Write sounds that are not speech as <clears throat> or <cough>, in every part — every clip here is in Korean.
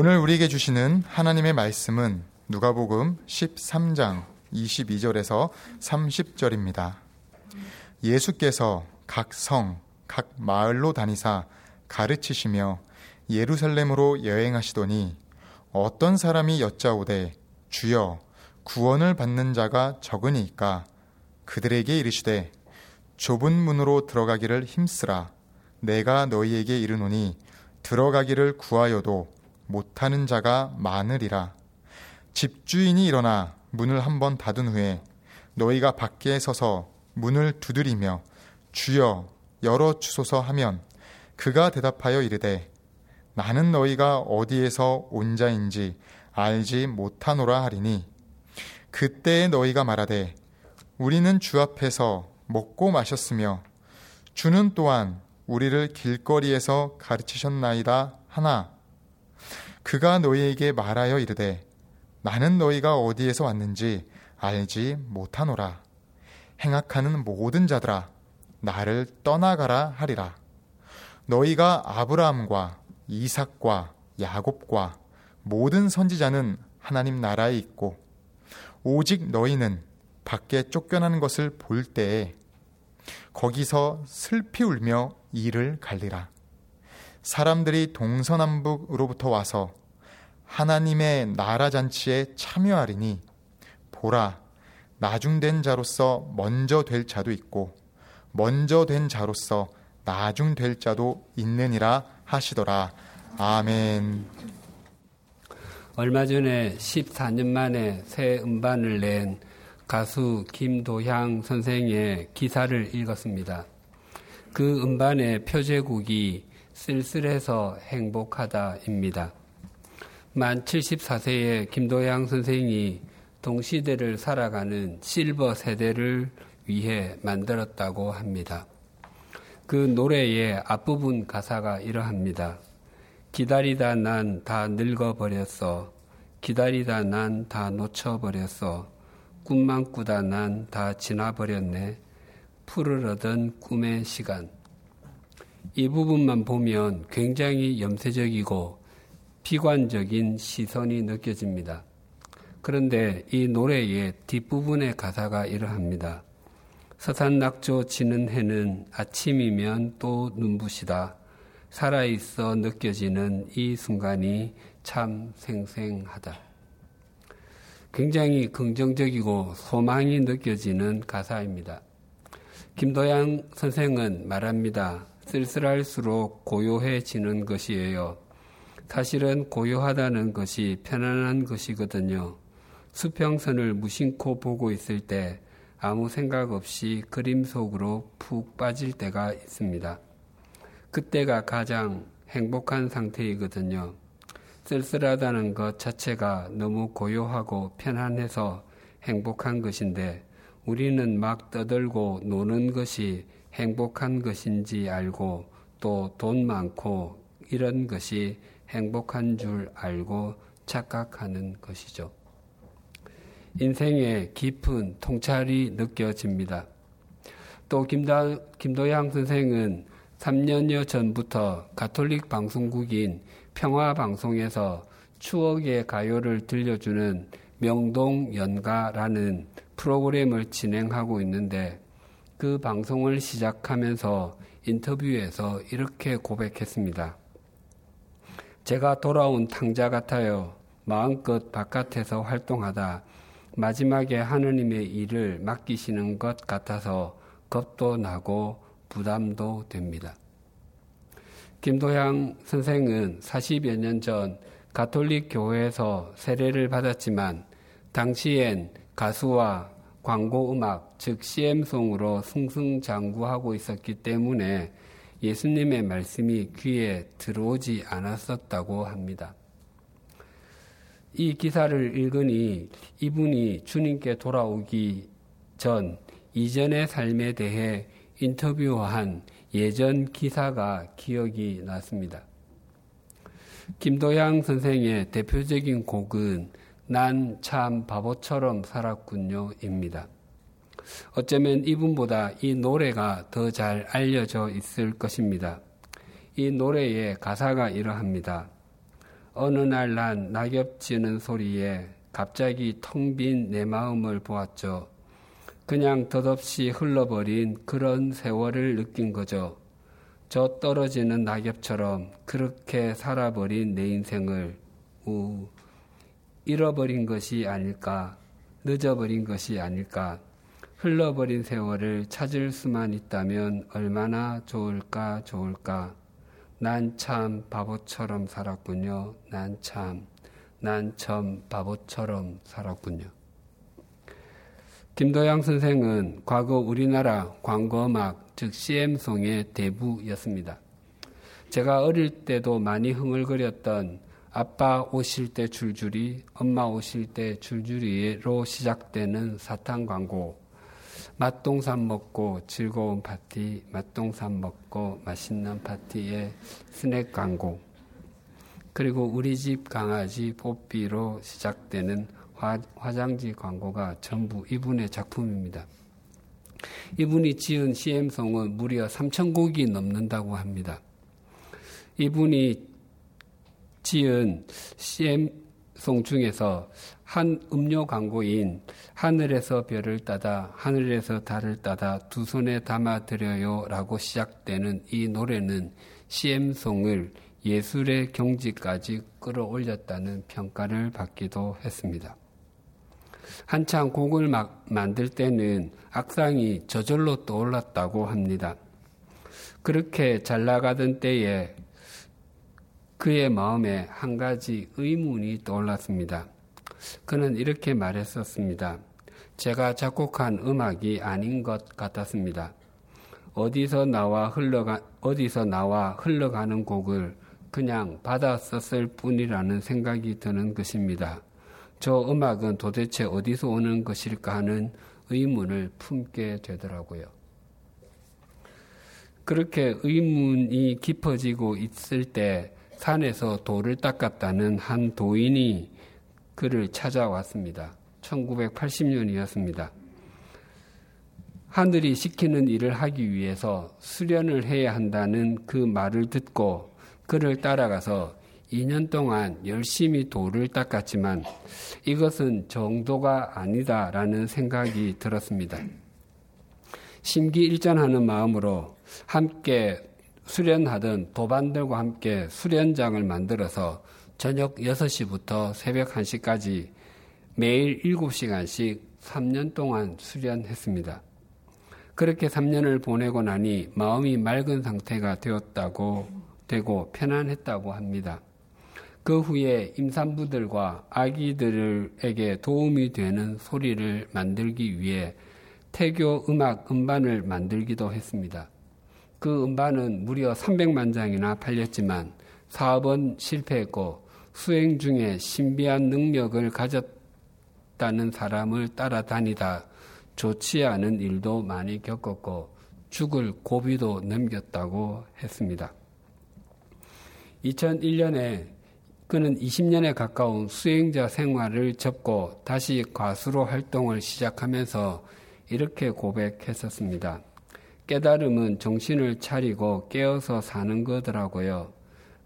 오늘 우리에게 주시는 하나님의 말씀은 누가복음 13장 22절에서 30절입니다. 예수께서 각 성, 각 마을로 다니사 가르치시며 예루살렘으로 여행하시더니 어떤 사람이 여짜오되 주여 구원을 받는 자가 적으니까 그들에게 이르시되 좁은 문으로 들어가기를 힘쓰라 내가 너희에게 이르노니 들어가기를 구하여도 못하는 자가 많으리라. 집주인이 일어나 문을 한번 닫은 후에 너희가 밖에 서서 문을 두드리며 주여 열어 주소서 하면 그가 대답하여 이르되 나는 너희가 어디에서 온 자인지 알지 못하노라 하리니 그때에 너희가 말하되 우리는 주 앞에서 먹고 마셨으며 주는 또한 우리를 길거리에서 가르치셨나이다 하나 그가 너희에게 말하여 이르되 나는 너희가 어디에서 왔는지 알지 못하노라 행악하는 모든 자들아 나를 떠나가라 하리라 너희가 아브라함과 이삭과 야곱과 모든 선지자는 하나님 나라에 있고 오직 너희는 밖에 쫓겨나는 것을 볼 때에 거기서 슬피 울며 이를 갈리라. 사람들이 동서남북으로부터 와서 하나님의 나라 잔치에 참여하리니 보라 나중된 자로서 먼저 될 자도 있고 먼저 된 자로서 나중 될 자도 있느니라 하시더라. 아멘. 얼마 전에 14년 만에 새 음반을 낸 가수 김도향 선생의 기사를 읽었습니다. 그 음반의 표제곡이 쓸쓸해서 행복하다입니다. 만 74세의 김도향 선생이 동시대를 살아가는 실버 세대를 위해 만들었다고 합니다. 그 노래의 앞부분 가사가 이러합니다. 기다리다 난 다 늙어버렸어. 기다리다 난 다 놓쳐버렸어. 꿈만 꾸다 난 다 지나버렸네. 푸르르던 꿈의 시간. 이 부분만 보면 굉장히 염세적이고 비관적인 시선이 느껴집니다. 그런데 이 노래의 뒷부분의 가사가 이러합니다. 서산 낙조 지는 해는 아침이면 또 눈부시다. 살아있어 느껴지는 이 순간이 참 생생하다. 굉장히 긍정적이고 소망이 느껴지는 가사입니다. 김도양 선생은 말합니다. 쓸쓸할수록 고요해지는 것이에요. 사실은 고요하다는 것이 편안한 것이거든요. 수평선을 무심코 보고 있을 때 아무 생각 없이 그림 속으로 푹 빠질 때가 있습니다. 그때가 가장 행복한 상태이거든요. 쓸쓸하다는 것 자체가 너무 고요하고 편안해서 행복한 것인데 우리는 막 떠들고 노는 것이 행복한 것인지 알고 또 돈 많고 이런 것이 행복한 줄 알고 착각하는 것이죠. 인생의 깊은 통찰이 느껴집니다. 또 김도, 김도양 선생은 3년여 전부터 가톨릭 방송국인 평화방송에서 추억의 가요를 들려주는 명동 연가라는 프로그램을 진행하고 있는데 그 방송을 시작하면서 인터뷰에서 이렇게 고백했습니다. 제가 돌아온 탕자 같아요. 마음껏 바깥에서 활동하다 마지막에 하느님의 일을 맡기시는 것 같아서 겁도 나고 부담도 됩니다. 김도향 선생은 40여 년 전 가톨릭 교회에서 세례를 받았지만 당시엔 가수와 광고 음악, 즉 CM송으로 승승장구하고 있었기 때문에 예수님의 말씀이 귀에 들어오지 않았었다고 합니다. 이 기사를 읽으니 이분이 주님께 돌아오기 전 이전의 삶에 대해 인터뷰한 예전 기사가 기억이 났습니다. 김도양 선생의 대표적인 곡은 난 참 바보처럼 살았군요 입니다. 어쩌면 이분보다 이 노래가 더 잘 알려져 있을 것입니다. 이 노래의 가사가 이러합니다. 어느 날 난 낙엽 지는 소리에 갑자기 텅 빈 내 마음을 보았죠. 그냥 덧없이 흘러버린 그런 세월을 느낀 거죠. 저 떨어지는 낙엽처럼 그렇게 살아버린 내 인생을 우, 잃어버린 것이 아닐까, 늦어버린 것이 아닐까, 흘러버린 세월을 찾을 수만 있다면 얼마나 좋을까, 좋을까. 난 참 바보처럼 살았군요. 난 참, 난 참 바보처럼 살았군요. 김도양 선생은 과거 우리나라 광고음악, 즉 CM송의 대부였습니다. 제가 어릴 때도 많이 흥얼거렸던 아빠 오실 때 줄줄이, 엄마 오실 때 줄줄이로 시작되는 사탕 광고, 맛동산 먹고 즐거운 파티, 맛동산 먹고 맛있는 파티의 스낵 광고, 그리고 우리 집 강아지 뽀삐로 시작되는 화, 화장지 광고가 전부 이분의 작품입니다. 이분이 지은 CM송은 무려 3천곡이 넘는다고 합니다. 이분이 지은 CM송 중에서 한 음료 광고인 하늘에서 별을 따다 하늘에서 달을 따다 두 손에 담아 드려요 라고 시작되는 이 노래는 CM송을 예술의 경지까지 끌어올렸다는 평가를 받기도 했습니다. 한창 곡을 막 만들 때는 악상이 저절로 떠올랐다고 합니다. 그렇게 잘 나가던 때에 그의 마음에 한 가지 의문이 떠올랐습니다. 그는 이렇게 말했었습니다. 제가 작곡한 음악이 아닌 것 같았습니다. 어디서 나와 흘러가, 어디서 나와 흘러가는 곡을 그냥 받아 썼을 뿐이라는 생각이 드는 것입니다. 저 음악은 도대체 어디서 오는 것일까 하는 의문을 품게 되더라고요. 그렇게 의문이 깊어지고 있을 때 산에서 돌을 닦았다는 한 도인이 그를 찾아왔습니다. 1980년이었습니다. 하늘이 시키는 일을 하기 위해서 수련을 해야 한다는 그 말을 듣고 그를 따라가서 2년 동안 열심히 돌을 닦았지만 이것은 정도가 아니다라는 생각이 들었습니다. 심기일전하는 마음으로 함께 수련하던 도반들과 함께 수련장을 만들어서 저녁 6시부터 새벽 1시까지 매일 7시간씩 3년 동안 수련했습니다. 그렇게 3년을 보내고 나니 마음이 맑은 상태가 되었다고 되고 편안했다고 합니다. 그 후에 임산부들과 아기들에게 도움이 되는 소리를 만들기 위해 태교 음악 음반을 만들기도 했습니다. 그 음반은 무려 300만 장이나 팔렸지만 사업은 실패했고 수행 중에 신비한 능력을 가졌다는 사람을 따라다니다 좋지 않은 일도 많이 겪었고 죽을 고비도 넘겼다고 했습니다. 2001년에 그는 20년에 가까운 수행자 생활을 접고 다시 가수로 활동을 시작하면서 이렇게 고백했었습니다. 깨달음은 정신을 차리고 깨어서 사는 거더라고요.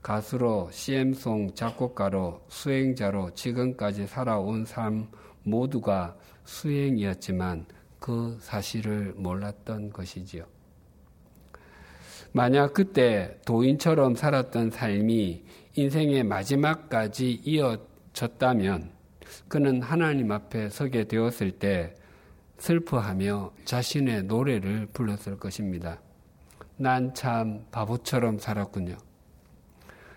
가수로 CM송 작곡가로 수행자로 지금까지 살아온 삶 모두가 수행이었지만 그 사실을 몰랐던 것이지요. 만약 그때 도인처럼 살았던 삶이 인생의 마지막까지 이어졌다면 그는 하나님 앞에 서게 되었을 때 슬퍼하며 자신의 노래를 불렀을 것입니다. 난 참 바보처럼 살았군요.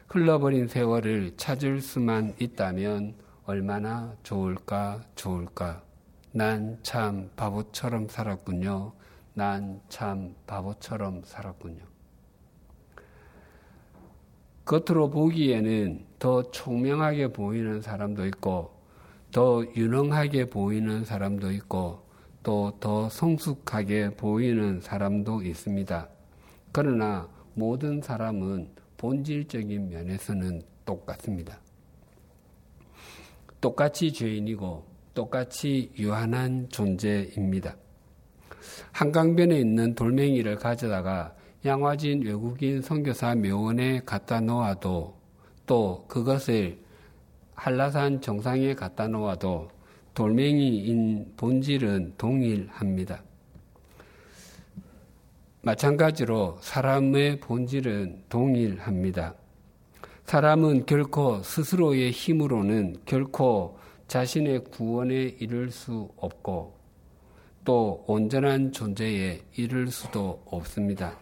흘러버린 세월을 찾을 수만 있다면 얼마나 좋을까, 좋을까. 난 참 바보처럼 살았군요. 난 참 바보처럼 살았군요. 겉으로 보기에는 더 총명하게 보이는 사람도 있고, 더 유능하게 보이는 사람도 있고, 또 더 성숙하게 보이는 사람도 있습니다. 그러나 모든 사람은 본질적인 면에서는 똑같습니다. 똑같이 죄인이고 똑같이 유한한 존재입니다. 한강변에 있는 돌멩이를 가져다가 양화진 외국인 선교사 묘원에 갖다 놓아도 또 그것을 한라산 정상에 갖다 놓아도 돌멩이인 본질은 동일합니다. 마찬가지로 사람의 본질은 동일합니다. 사람은 결코 스스로의 힘으로는 결코 자신의 구원에 이를 수 없고 또 온전한 존재에 이를 수도 없습니다.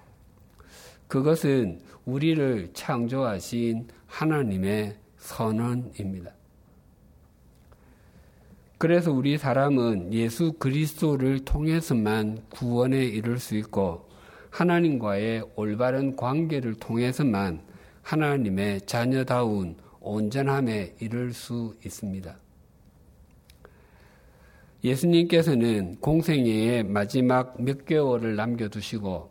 그것은 우리를 창조하신 하나님의 선언입니다. 그래서 우리 사람은 예수 그리스도를 통해서만 구원에 이를 수 있고 하나님과의 올바른 관계를 통해서만 하나님의 자녀다운 온전함에 이를 수 있습니다. 예수님께서는 공생애의 마지막 몇 개월을 남겨두시고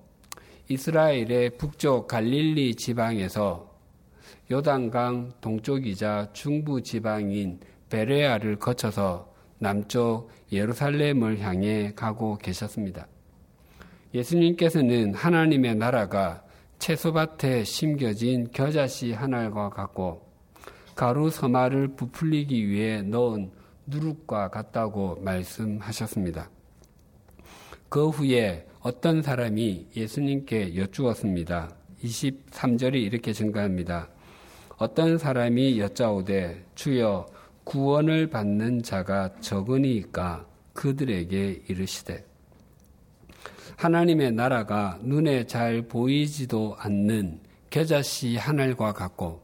이스라엘의 북쪽 갈릴리 지방에서 요단강 동쪽이자 중부 지방인 베레아를 거쳐서 남쪽 예루살렘을 향해 가고 계셨습니다. 예수님께서는 하나님의 나라가 채소밭에 심겨진 겨자씨 한 알과 같고 가루 서마를 부풀리기 위해 넣은 누룩과 같다고 말씀하셨습니다. 그 후에 어떤 사람이 예수님께 여쭈었습니다. 23절이 이렇게 증가합니다. 어떤 사람이 여짜오되 주여 구원을 받는 자가 적으니까 그들에게 이르시되 하나님의 나라가 눈에 잘 보이지도 않는 겨자씨 하늘과 같고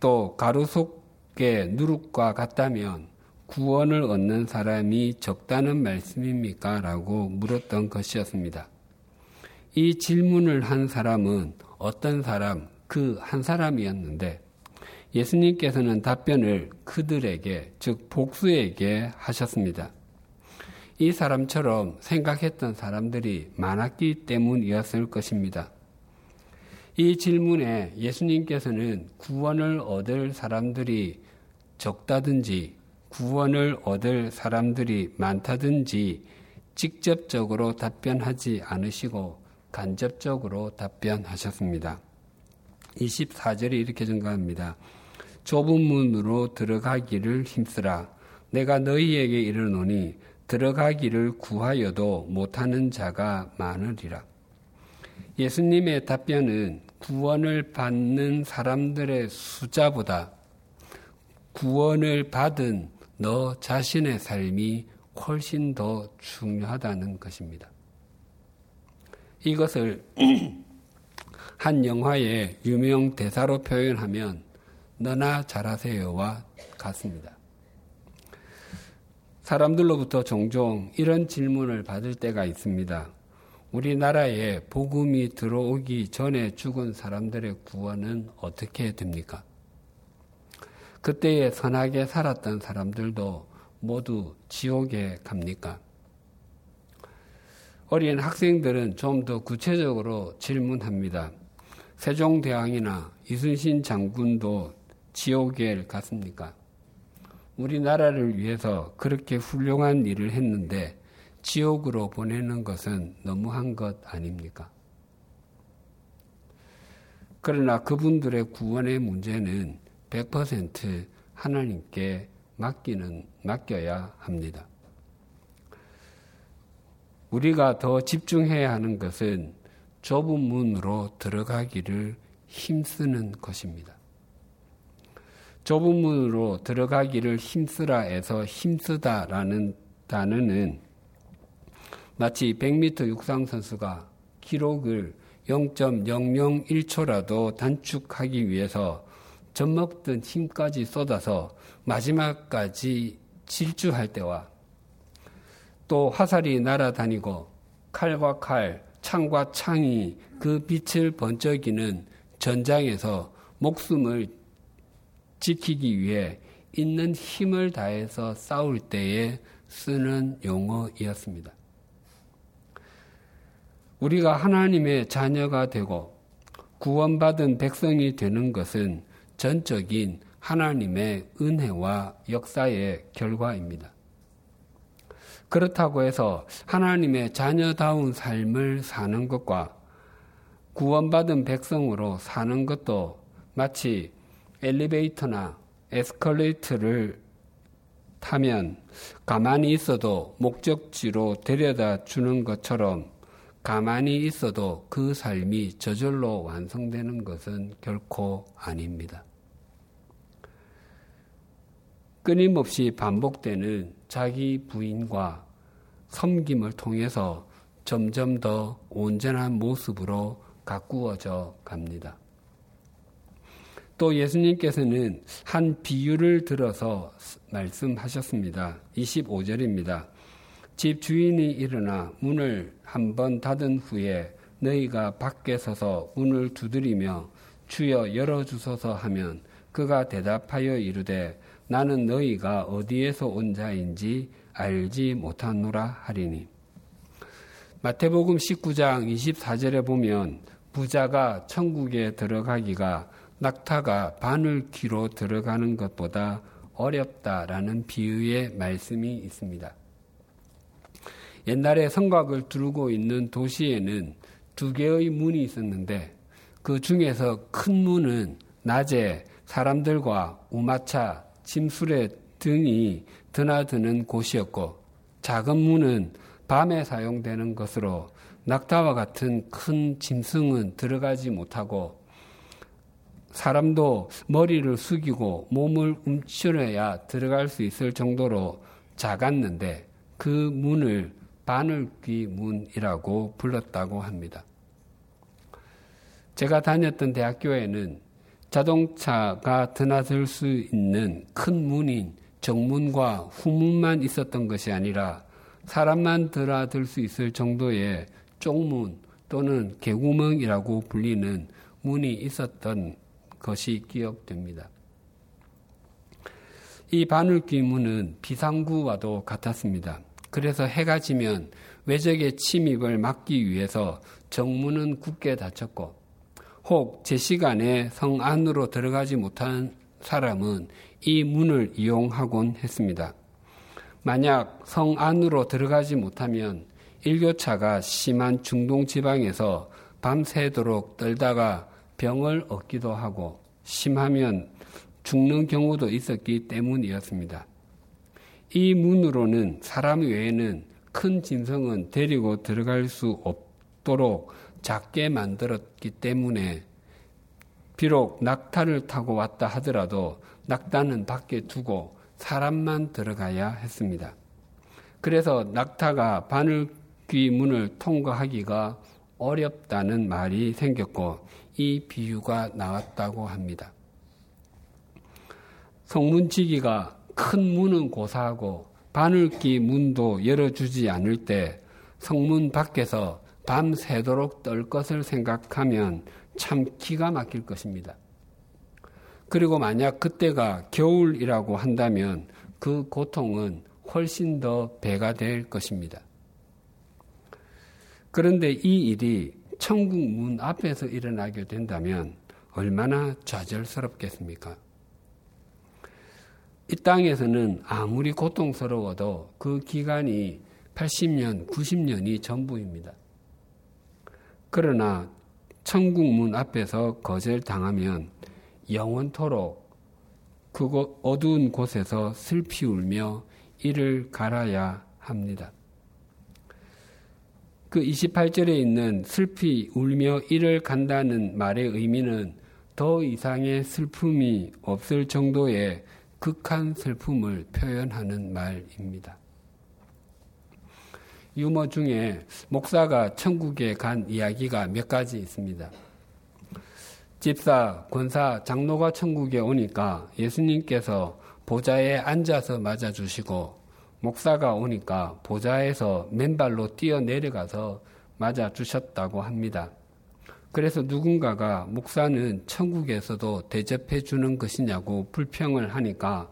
또 가루 속에 누룩과 같다면 구원을 얻는 사람이 적다는 말씀입니까? 라고 물었던 것이었습니다. 이 질문을 한 사람은 어떤 사람, 그 한 사람이었는데 예수님께서는 답변을 그들에게, 즉 복수에게 하셨습니다. 이 사람처럼 생각했던 사람들이 많았기 때문이었을 것입니다. 이 질문에 예수님께서는 구원을 얻을 사람들이 적다든지 구원을 얻을 사람들이 많다든지 직접적으로 답변하지 않으시고 간접적으로 답변하셨습니다. 24절이 이렇게 증가합니다. 좁은 문으로 들어가기를 힘쓰라. 내가 너희에게 이르노니 들어가기를 구하여도 못하는 자가 많으리라. 예수님의 답변은 구원을 받는 사람들의 숫자보다 구원을 받은 너 자신의 삶이 훨씬 더 중요하다는 것입니다. 이것을 <clears throat> 한 영화의 유명 대사로 표현하면 너나 잘하세요와 같습니다. 사람들로부터 종종 이런 질문을 받을 때가 있습니다. 우리나라에 복음이 들어오기 전에 죽은 사람들의 구원은 어떻게 됩니까? 그때에 선하게 살았던 사람들도 모두 지옥에 갑니까? 어린 학생들은 좀 더 구체적으로 질문합니다. 세종대왕이나 이순신 장군도 지옥에 갔습니까? 우리나라를 위해서 그렇게 훌륭한 일을 했는데 지옥으로 보내는 것은 너무한 것 아닙니까? 그러나 그분들의 구원의 문제는 100% 하나님께 맡기는, 맡겨야 합니다. 우리가 더 집중해야 하는 것은 좁은 문으로 들어가기를 힘쓰는 것입니다. 좁은 문으로 들어가기를 힘쓰라에서 힘쓰다라는 단어는 마치 100m 육상 선수가 기록을 0.001초라도 단축하기 위해서 젖먹던 힘까지 쏟아서 마지막까지 질주할 때와 또 화살이 날아다니고 칼과 칼, 창과 창이 그 빛을 번쩍이는 전장에서 목숨을 지키기 위해 있는 힘을 다해서 싸울 때에 쓰는 용어이었습니다. 우리가 하나님의 자녀가 되고 구원받은 백성이 되는 것은 전적인 하나님의 은혜와 역사의 결과입니다. 그렇다고 해서 하나님의 자녀다운 삶을 사는 것과 구원받은 백성으로 사는 것도 마치 엘리베이터나 에스컬레이터를 타면 가만히 있어도 목적지로 데려다 주는 것처럼 가만히 있어도 그 삶이 저절로 완성되는 것은 결코 아닙니다. 끊임없이 반복되는 자기 부인과 섬김을 통해서 점점 더 온전한 모습으로 가꾸어져 갑니다. 또 예수님께서는 한 비유를 들어서 말씀하셨습니다. 25절입니다. 집 주인이 일어나 문을 한 번 닫은 후에 너희가 밖에 서서 문을 두드리며 주여 열어주소서 하면 그가 대답하여 이르되 나는 너희가 어디에서 온 자인지 알지 못하노라 하리니. 마태복음 19장 24절에 보면 부자가 천국에 들어가기가 낙타가 바늘 귀로 들어가는 것보다 어렵다라는 비유의 말씀이 있습니다. 옛날에 성곽을 두르고 있는 도시에는 두 개의 문이 있었는데 그 중에서 큰 문은 낮에 사람들과 우마차, 짐수레 등이 드나드는 곳이었고 작은 문은 밤에 사용되는 것으로 낙타와 같은 큰 짐승은 들어가지 못하고 사람도 머리를 숙이고 몸을 움츠려야 들어갈 수 있을 정도로 작았는데 그 문을 바늘귀 문이라고 불렀다고 합니다. 제가 다녔던 대학교에는 자동차가 드나들 수 있는 큰 문인 정문과 후문만 있었던 것이 아니라 사람만 드나들 수 있을 정도의 쪽문 또는 개구멍이라고 불리는 문이 있었던 것이 기억됩니다. 이 바늘귀 문은 비상구와도 같았습니다. 그래서 해가 지면 외적의 침입을 막기 위해서 정문은 굳게 닫혔고 혹 제 시간에 성 안으로 들어가지 못한 사람은 이 문을 이용하곤 했습니다. 만약 성 안으로 들어가지 못하면 일교차가 심한 중동 지방에서 밤새도록 떨다가 병을 얻기도 하고 심하면 죽는 경우도 있었기 때문이었습니다. 이 문으로는 사람 외에는 큰 짐승은 데리고 들어갈 수 없도록 작게 만들었기 때문에 비록 낙타를 타고 왔다 하더라도 낙타는 밖에 두고 사람만 들어가야 했습니다. 그래서 낙타가 바늘귀 문을 통과하기가 어렵다는 말이 생겼고 이 비유가 나왔다고 합니다. 성문지기가 큰 문은 고사하고 바늘기 문도 열어주지 않을 때 성문 밖에서 밤새도록 떨 것을 생각하면 참 기가 막힐 것입니다. 그리고 만약 그때가 겨울이라고 한다면 그 고통은 훨씬 더 배가 될 것입니다. 그런데 이 일이 천국 문 앞에서 일어나게 된다면 얼마나 좌절스럽겠습니까? 이 땅에서는 아무리 고통스러워도 그 기간이 80년, 90년이 전부입니다. 그러나 천국 문 앞에서 거절 당하면 영원토록 그곳 어두운 곳에서 슬피 울며 이를 갈아야 합니다. 그 28절에 있는 슬피 울며 이를 간다는 말의 의미는 더 이상의 슬픔이 없을 정도의 극한 슬픔을 표현하는 말입니다. 유머 중에 목사가 천국에 간 이야기가 몇 가지 있습니다. 집사, 권사, 장로가 천국에 오니까 예수님께서 보좌에 앉아서 맞아주시고 목사가 오니까 보좌에서 맨발로 뛰어 내려가서 맞아 주셨다고 합니다. 그래서 누군가가 목사는 천국에서도 대접해 주는 것이냐고 불평을 하니까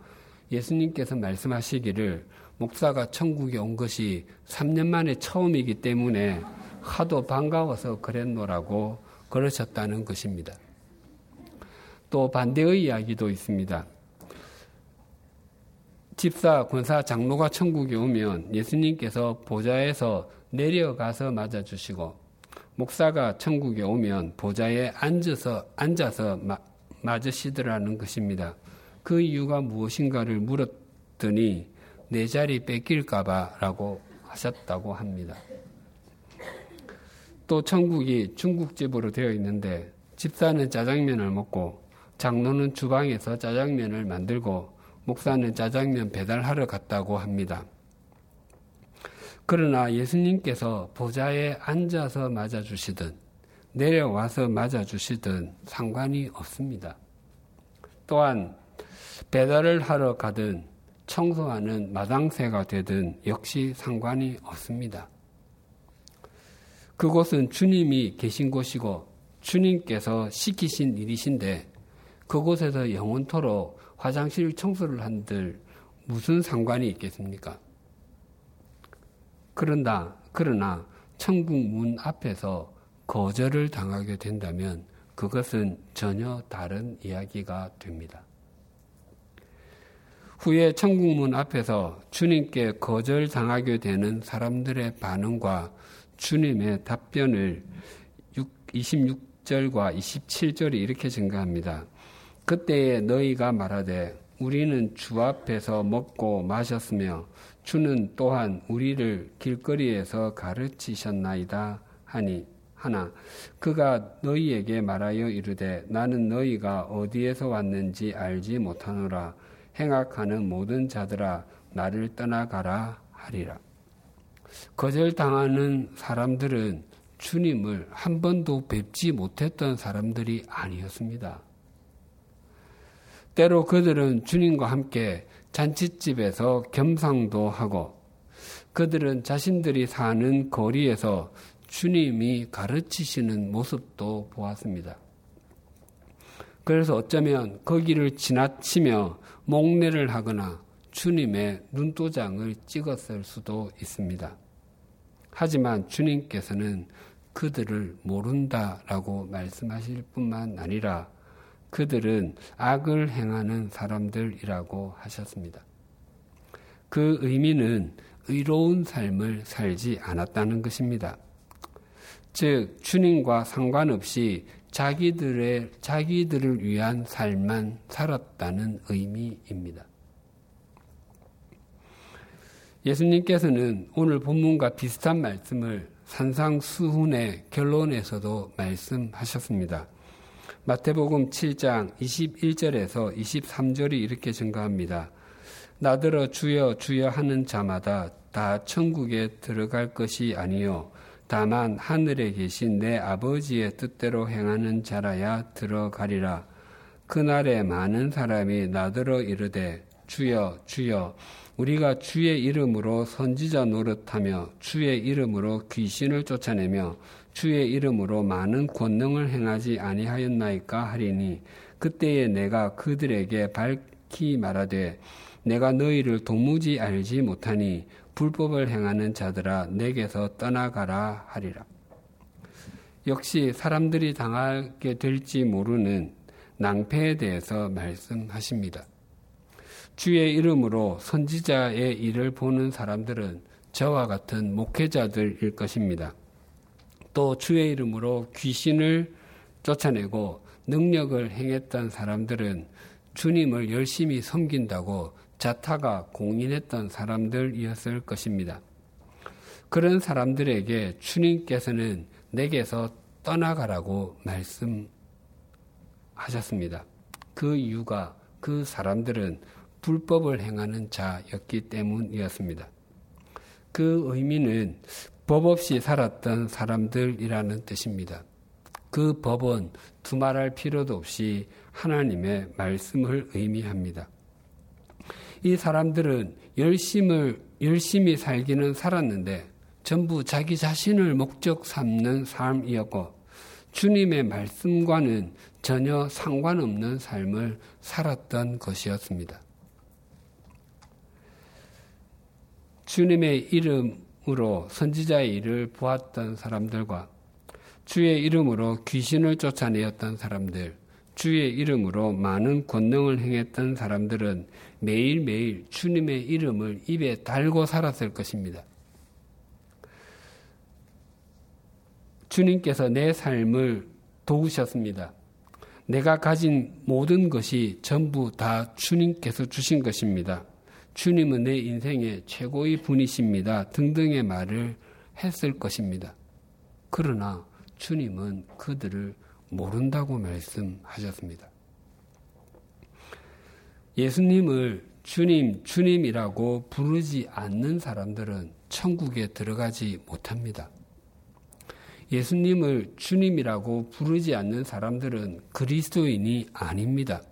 예수님께서 말씀하시기를 목사가 천국에 온 것이 3년 만에 처음이기 때문에 하도 반가워서 그랬노라고 그러셨다는 것입니다. 또 반대의 이야기도 있습니다. 집사, 권사, 장로가 천국에 오면 예수님께서 보좌에서 내려가서 맞아주시고 목사가 천국에 오면 보좌에 앉아서 앉아서 맞으시더라는 것입니다. 그 이유가 무엇인가를 물었더니 내 자리 뺏길까봐라고 하셨다고 합니다. 또 천국이 중국집으로 되어 있는데 집사는 짜장면을 먹고 장로는 주방에서 짜장면을 만들고 목사는 짜장면 배달하러 갔다고 합니다. 그러나 예수님께서 보좌에 앉아서 맞아주시든 내려와서 맞아주시든 상관이 없습니다. 또한 배달을 하러 가든 청소하는 마당새가 되든 역시 상관이 없습니다. 그곳은 주님이 계신 곳이고 주님께서 시키신 일이신데 그곳에서 영원토록 화장실 청소를 한들 무슨 상관이 있겠습니까? 그런다, 그러나 천국 문 앞에서 거절을 당하게 된다면 그것은 전혀 다른 이야기가 됩니다. 후에 천국 문 앞에서 주님께 거절 당하게 되는 사람들의 반응과 주님의 답변을 26절과 27절이 이렇게 증가합니다. 그때에 너희가 말하되 우리는 주 앞에서 먹고 마셨으며 주는 또한 우리를 길거리에서 가르치셨나이다 하니 하나 그가 너희에게 말하여 이르되 나는 너희가 어디에서 왔는지 알지 못하노라 행악하는 모든 자들아 나를 떠나가라 하리라. 거절당하는 사람들은 주님을 한 번도 뵙지 못했던 사람들이 아니었습니다. 때로 그들은 주님과 함께 잔치집에서 겸상도 하고 그들은 자신들이 사는 거리에서 주님이 가르치시는 모습도 보았습니다. 그래서 어쩌면 거기를 지나치며 목례를 하거나 주님의 눈도장을 찍었을 수도 있습니다. 하지만 주님께서는 그들을 모른다라고 말씀하실 뿐만 아니라 그들은 악을 행하는 사람들이라고 하셨습니다. 그 의미는 의로운 삶을 살지 않았다는 것입니다. 즉, 주님과 상관없이 자기들의, 자기들을 위한 삶만 살았다는 의미입니다. 예수님께서는 오늘 본문과 비슷한 말씀을 산상수훈의 결론에서도 말씀하셨습니다. 마태복음 7장 21절에서 23절이 이렇게 증가합니다. 나더러 주여 주여 하는 자마다 다 천국에 들어갈 것이 아니요 다만 하늘에 계신 내 아버지의 뜻대로 행하는 자라야 들어가리라. 그날에 많은 사람이 나더러 이르되 주여 주여 우리가 주의 이름으로 선지자 노릇하며 주의 이름으로 귀신을 쫓아내며 주의 이름으로 많은 권능을 행하지 아니하였나이까 하리니 그때에 내가 그들에게 밝히 말하되 내가 너희를 도무지 알지 못하니 불법을 행하는 자들아 내게서 떠나가라 하리라. 역시 사람들이 당하게 될지 모르는 낭패에 대해서 말씀하십니다. 주의 이름으로 선지자의 일을 보는 사람들은 저와 같은 목회자들일 것입니다. 또 주의 이름으로 귀신을 쫓아내고 능력을 행했던 사람들은 주님을 열심히 섬긴다고 자타가 공인했던 사람들이었을 것입니다. 그런 사람들에게 주님께서는 내게서 떠나가라고 말씀하셨습니다. 그 이유가 그 사람들은 불법을 행하는 자였기 때문이었습니다. 그 의미는 법 없이 살았던 사람들이라는 뜻입니다. 그 법은 두말할 필요도 없이 하나님의 말씀을 의미합니다. 이 사람들은 열심을, 열심히 살기는 살았는데 전부 자기 자신을 목적 삼는 삶이었고 주님의 말씀과는 전혀 상관없는 삶을 살았던 것이었습니다. 주님의 이름 으로 선지자의 일을 보았던 사람들과 주의 이름으로 귀신을 쫓아내었던 사람들, 주의 이름으로 많은 권능을 행했던 사람들은 매일매일 주님의 이름을 입에 달고 살았을 것입니다. 주님께서 내 삶을 도우셨습니다. 내가 가진 모든 것이 전부 다 주님께서 주신 것입니다. 주님은 내 인생의 최고의 분이십니다. 등등의 말을 했을 것입니다. 그러나 주님은 그들을 모른다고 말씀하셨습니다. 예수님을 주님, 주님이라고 부르지 않는 사람들은 천국에 들어가지 못합니다. 예수님을 주님이라고 부르지 않는 사람들은 그리스도인이 아닙니다.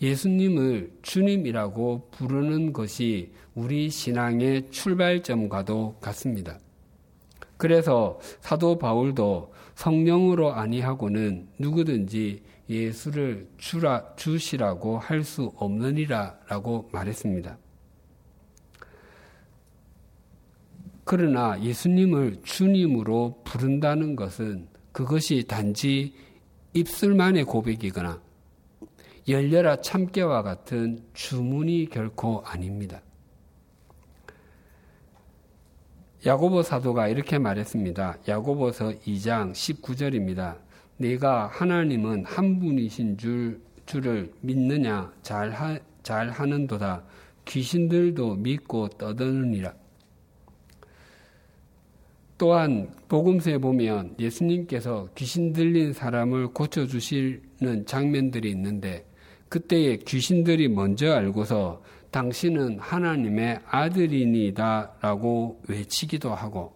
예수님을 주님이라고 부르는 것이 우리 신앙의 출발점과도 같습니다. 그래서 사도 바울도 성령으로 아니하고는 누구든지 예수를 주라, 주시라고 할 수 없느니라 라고 말했습니다. 그러나 예수님을 주님으로 부른다는 것은 그것이 단지 입술만의 고백이거나 열려라 참깨와 같은 주문이 결코 아닙니다. 야고보 사도가 이렇게 말했습니다. 야고보서 2장 19절입니다. 내가 하나님은 한 분이신 줄, 줄을 믿느냐 잘, 하, 잘 하는도다. 귀신들도 믿고 떠드느니라. 또한 복음서에 보면 예수님께서 귀신 들린 사람을 고쳐 주시는 장면들이 있는데 그때에 귀신들이 먼저 알고서 당신은 하나님의 아들이니다 라고 외치기도 하고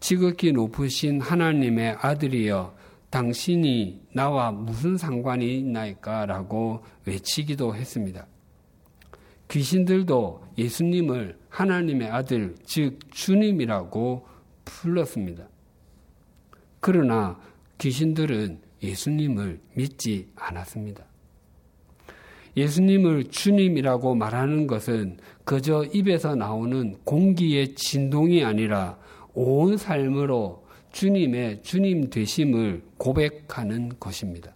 지극히 높으신 하나님의 아들이여 당신이 나와 무슨 상관이 있나이까 라고 외치기도 했습니다. 귀신들도 예수님을 하나님의 아들, 즉 주님이라고 불렀습니다. 그러나 귀신들은 예수님을 믿지 않았습니다. 예수님을 주님이라고 말하는 것은 그저 입에서 나오는 공기의 진동이 아니라 온 삶으로 주님의 주님 되심을 고백하는 것입니다.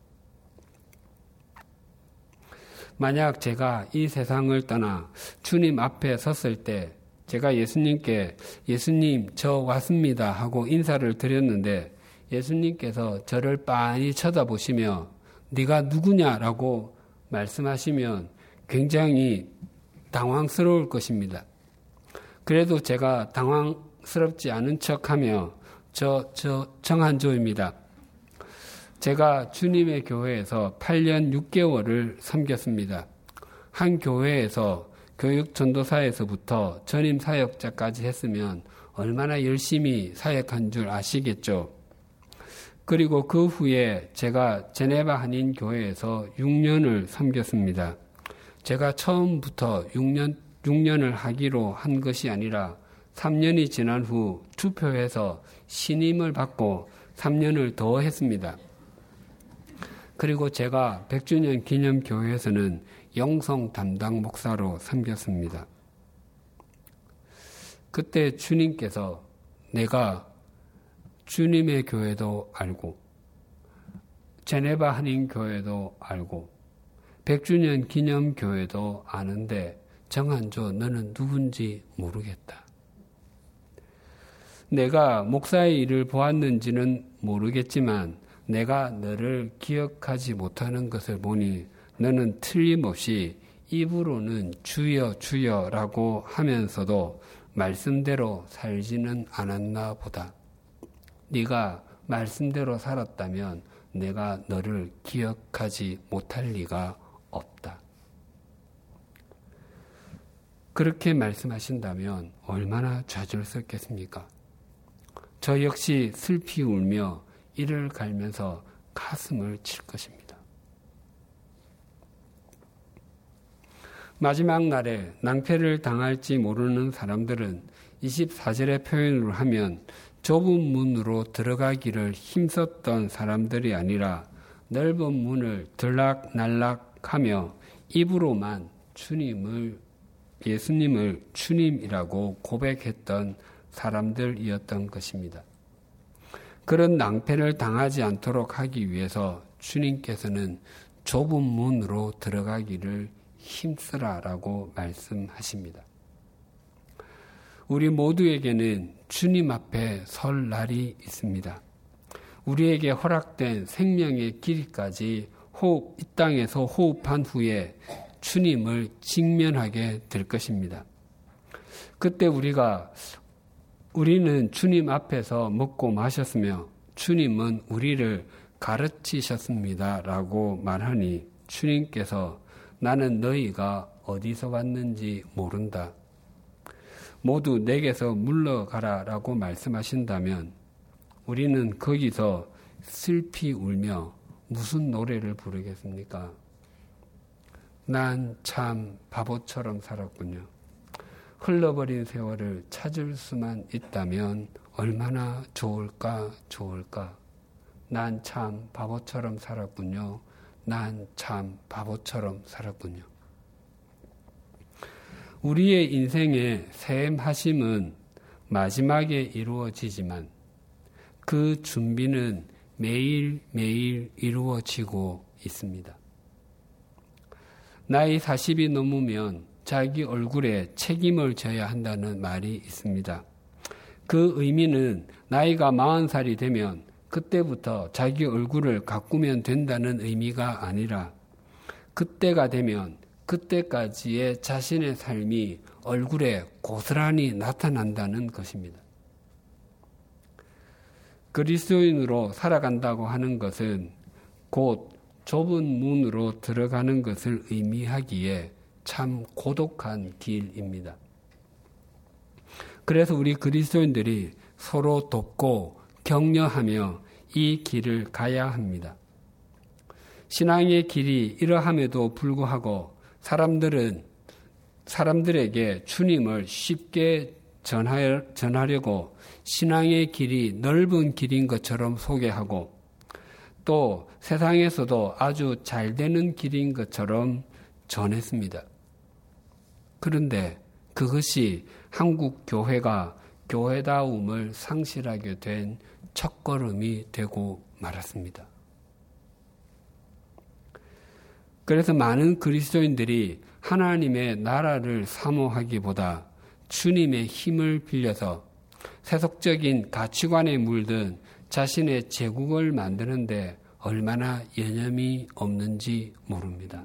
만약 제가 이 세상을 떠나 주님 앞에 섰을 때 제가 예수님께 예수님 저 왔습니다 하고 인사를 드렸는데 예수님께서 저를 빤히 쳐다보시며 네가 누구냐라고 말씀하시면 굉장히 당황스러울 것입니다. 그래도 제가 당황스럽지 않은 척하며 저, 저 정한조입니다. 제가 주님의 교회에서 8년 6개월을 섬겼습니다. 한 교회에서 교육 전도사에서부터 전임 사역자까지 했으면 얼마나 열심히 사역한 줄 아시겠죠? 그리고 그 후에 제가 제네바 한인 교회에서 6년을 섬겼습니다. 제가 처음부터 6년 6년을 하기로 한 것이 아니라 3년이 지난 후 투표해서 신임을 받고 3년을 더 했습니다. 그리고 제가 100주년 기념 교회에서는 영성 담당 목사로 섬겼습니다. 그때 주님께서 내가 주님의 교회도 알고 제네바 한인 교회도 알고 100주년 기념 교회도 아는데 정한조 너는 누군지 모르겠다. 내가 목사의 일을 보았는지는 모르겠지만 내가 너를 기억하지 못하는 것을 보니 너는 틀림없이 입으로는 주여 주여라고 하면서도 말씀대로 살지는 않았나 보다. 네가 말씀대로 살았다면 내가 너를 기억하지 못할 리가 없다. 그렇게 말씀하신다면 얼마나 좌절스럽겠습니까? 저 역시 슬피 울며 이를 갈면서 가슴을 칠 것입니다. 마지막 날에 낭패를 당할지 모르는 사람들은 24절의 표현으로 하면 좁은 문으로 들어가기를 힘썼던 사람들이 아니라 넓은 문을 들락날락하며 입으로만 주님을 예수님을 주님이라고 고백했던 사람들이었던 것입니다. 그런 낭패를 당하지 않도록 하기 위해서 주님께서는 좁은 문으로 들어가기를 힘쓰라라고 말씀하십니다. 우리 모두에게는 주님 앞에 설 날이 있습니다. 우리에게 허락된 생명의 길이까지 호흡, 이 땅에서 호흡한 후에 주님을 직면하게 될 것입니다. 그때 우리가 우리는 주님 앞에서 먹고 마셨으며 주님은 우리를 가르치셨습니다. 라고 말하니 주님께서 나는 너희가 어디서 왔는지 모른다. 모두 내게서 물러가라 라고 말씀하신다면 우리는 거기서 슬피 울며 무슨 노래를 부르겠습니까? 난 참 바보처럼 살았군요. 흘러버린 세월을 찾을 수만 있다면 얼마나 좋을까, 좋을까. 난 참 바보처럼 살았군요. 난 참 바보처럼 살았군요. 우리의 인생의 샘하심은 마지막에 이루어지지만 그 준비는 매일매일 이루어지고 있습니다. 나이 40이 넘으면 자기 얼굴에 책임을 져야 한다는 말이 있습니다. 그 의미는 나이가 40살이 되면 그때부터 자기 얼굴을 가꾸면 된다는 의미가 아니라 그때가 되면 그때까지의 자신의 삶이 얼굴에 고스란히 나타난다는 것입니다. 그리스도인으로 살아간다고 하는 것은 곧 좁은 문으로 들어가는 것을 의미하기에 참 고독한 길입니다. 그래서 우리 그리스도인들이 서로 돕고 격려하며 이 길을 가야 합니다. 신앙의 길이 이러함에도 불구하고 사람들은 사람들에게 주님을 쉽게 전하려고 신앙의 길이 넓은 길인 것처럼 소개하고 또 세상에서도 아주 잘 되는 길인 것처럼 전했습니다. 그런데 그것이 한국 교회가 교회다움을 상실하게 된 첫걸음이 되고 말았습니다. 그래서 많은 그리스도인들이 하나님의 나라를 사모하기보다 주님의 힘을 빌려서 세속적인 가치관에 물든 자신의 제국을 만드는데 얼마나 여념이 없는지 모릅니다.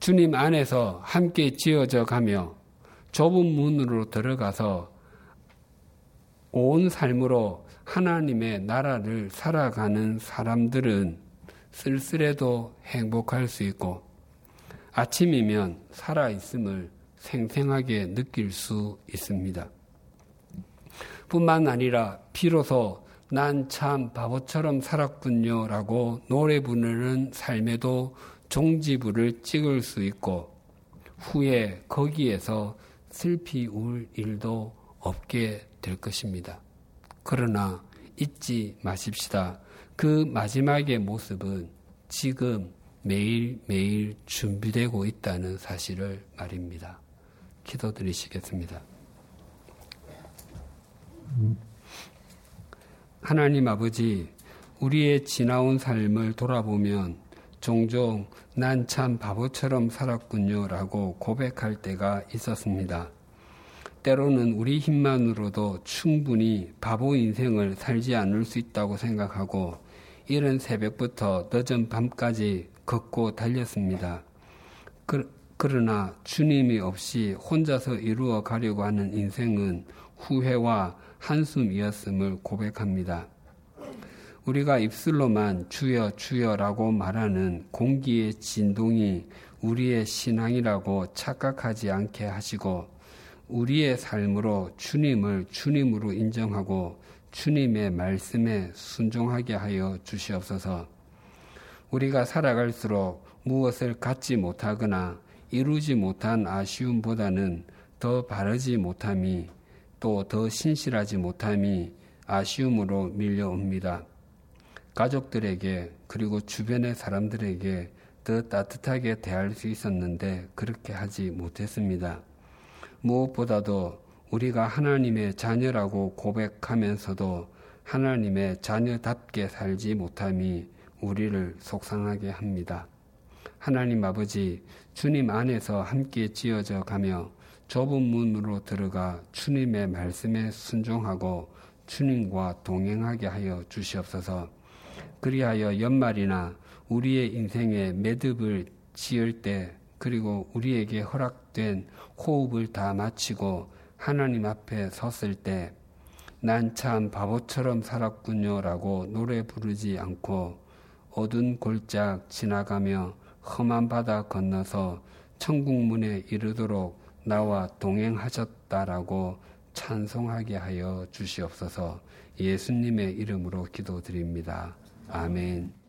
주님 안에서 함께 지어져 가며 좁은 문으로 들어가서 온 삶으로 하나님의 나라를 살아가는 사람들은 쓸쓸해도 행복할 수 있고 아침이면 살아있음을 생생하게 느낄 수 있습니다. 뿐만 아니라 비로소 난 참 바보처럼 살았군요 라고 노래 부르는 삶에도 종지부를 찍을 수 있고 후에 거기에서 슬피 울 일도 없게 될 것입니다. 그러나 잊지 마십시다. 그 마지막의 모습은 지금 매일매일 준비되고 있다는 사실을 말입니다. 기도드리시겠습니다. 하나님 아버지, 우리의 지나온 삶을 돌아보면 종종 난 참 바보처럼 살았군요 라고 고백할 때가 있었습니다. 때로는 우리 힘만으로도 충분히 바보 인생을 살지 않을 수 있다고 생각하고 이른 새벽부터 늦은 밤까지 걷고 달렸습니다. 그, 그러나 주님이 없이 혼자서 이루어 가려고 하는 인생은 후회와 한숨이었음을 고백합니다. 우리가 입술로만 주여 주여라고 말하는 공기의 진동이 우리의 신앙이라고 착각하지 않게 하시고 우리의 삶으로 주님을 주님으로 인정하고 주님의 말씀에 순종하게 하여 주시옵소서. 우리가 살아갈수록 무엇을 갖지 못하거나 이루지 못한 아쉬움보다는 더 바르지 못함이 또 더 신실하지 못함이 아쉬움으로 밀려옵니다. 가족들에게 그리고 주변의 사람들에게 더 따뜻하게 대할 수 있었는데 그렇게 하지 못했습니다. 무엇보다도 우리가 하나님의 자녀라고 고백하면서도 하나님의 자녀답게 살지 못함이 우리를 속상하게 합니다. 하나님 아버지, 주님 안에서 함께 지어져 가며 좁은 문으로 들어가 주님의 말씀에 순종하고 주님과 동행하게 하여 주시옵소서. 그리하여 연말이나 우리의 인생에 매듭을 지을 때 그리고 우리에게 허락 된 호흡을 다 마치고 하나님 앞에 섰을 때 난 참 바보처럼 살았군요라고 노래 부르지 않고 어두운 골짝 지나가며 험한 바다 건너서 천국문에 이르도록 나와 동행하셨다라고 찬송하게 하여 주시옵소서 예수님의 이름으로 기도드립니다. 아멘.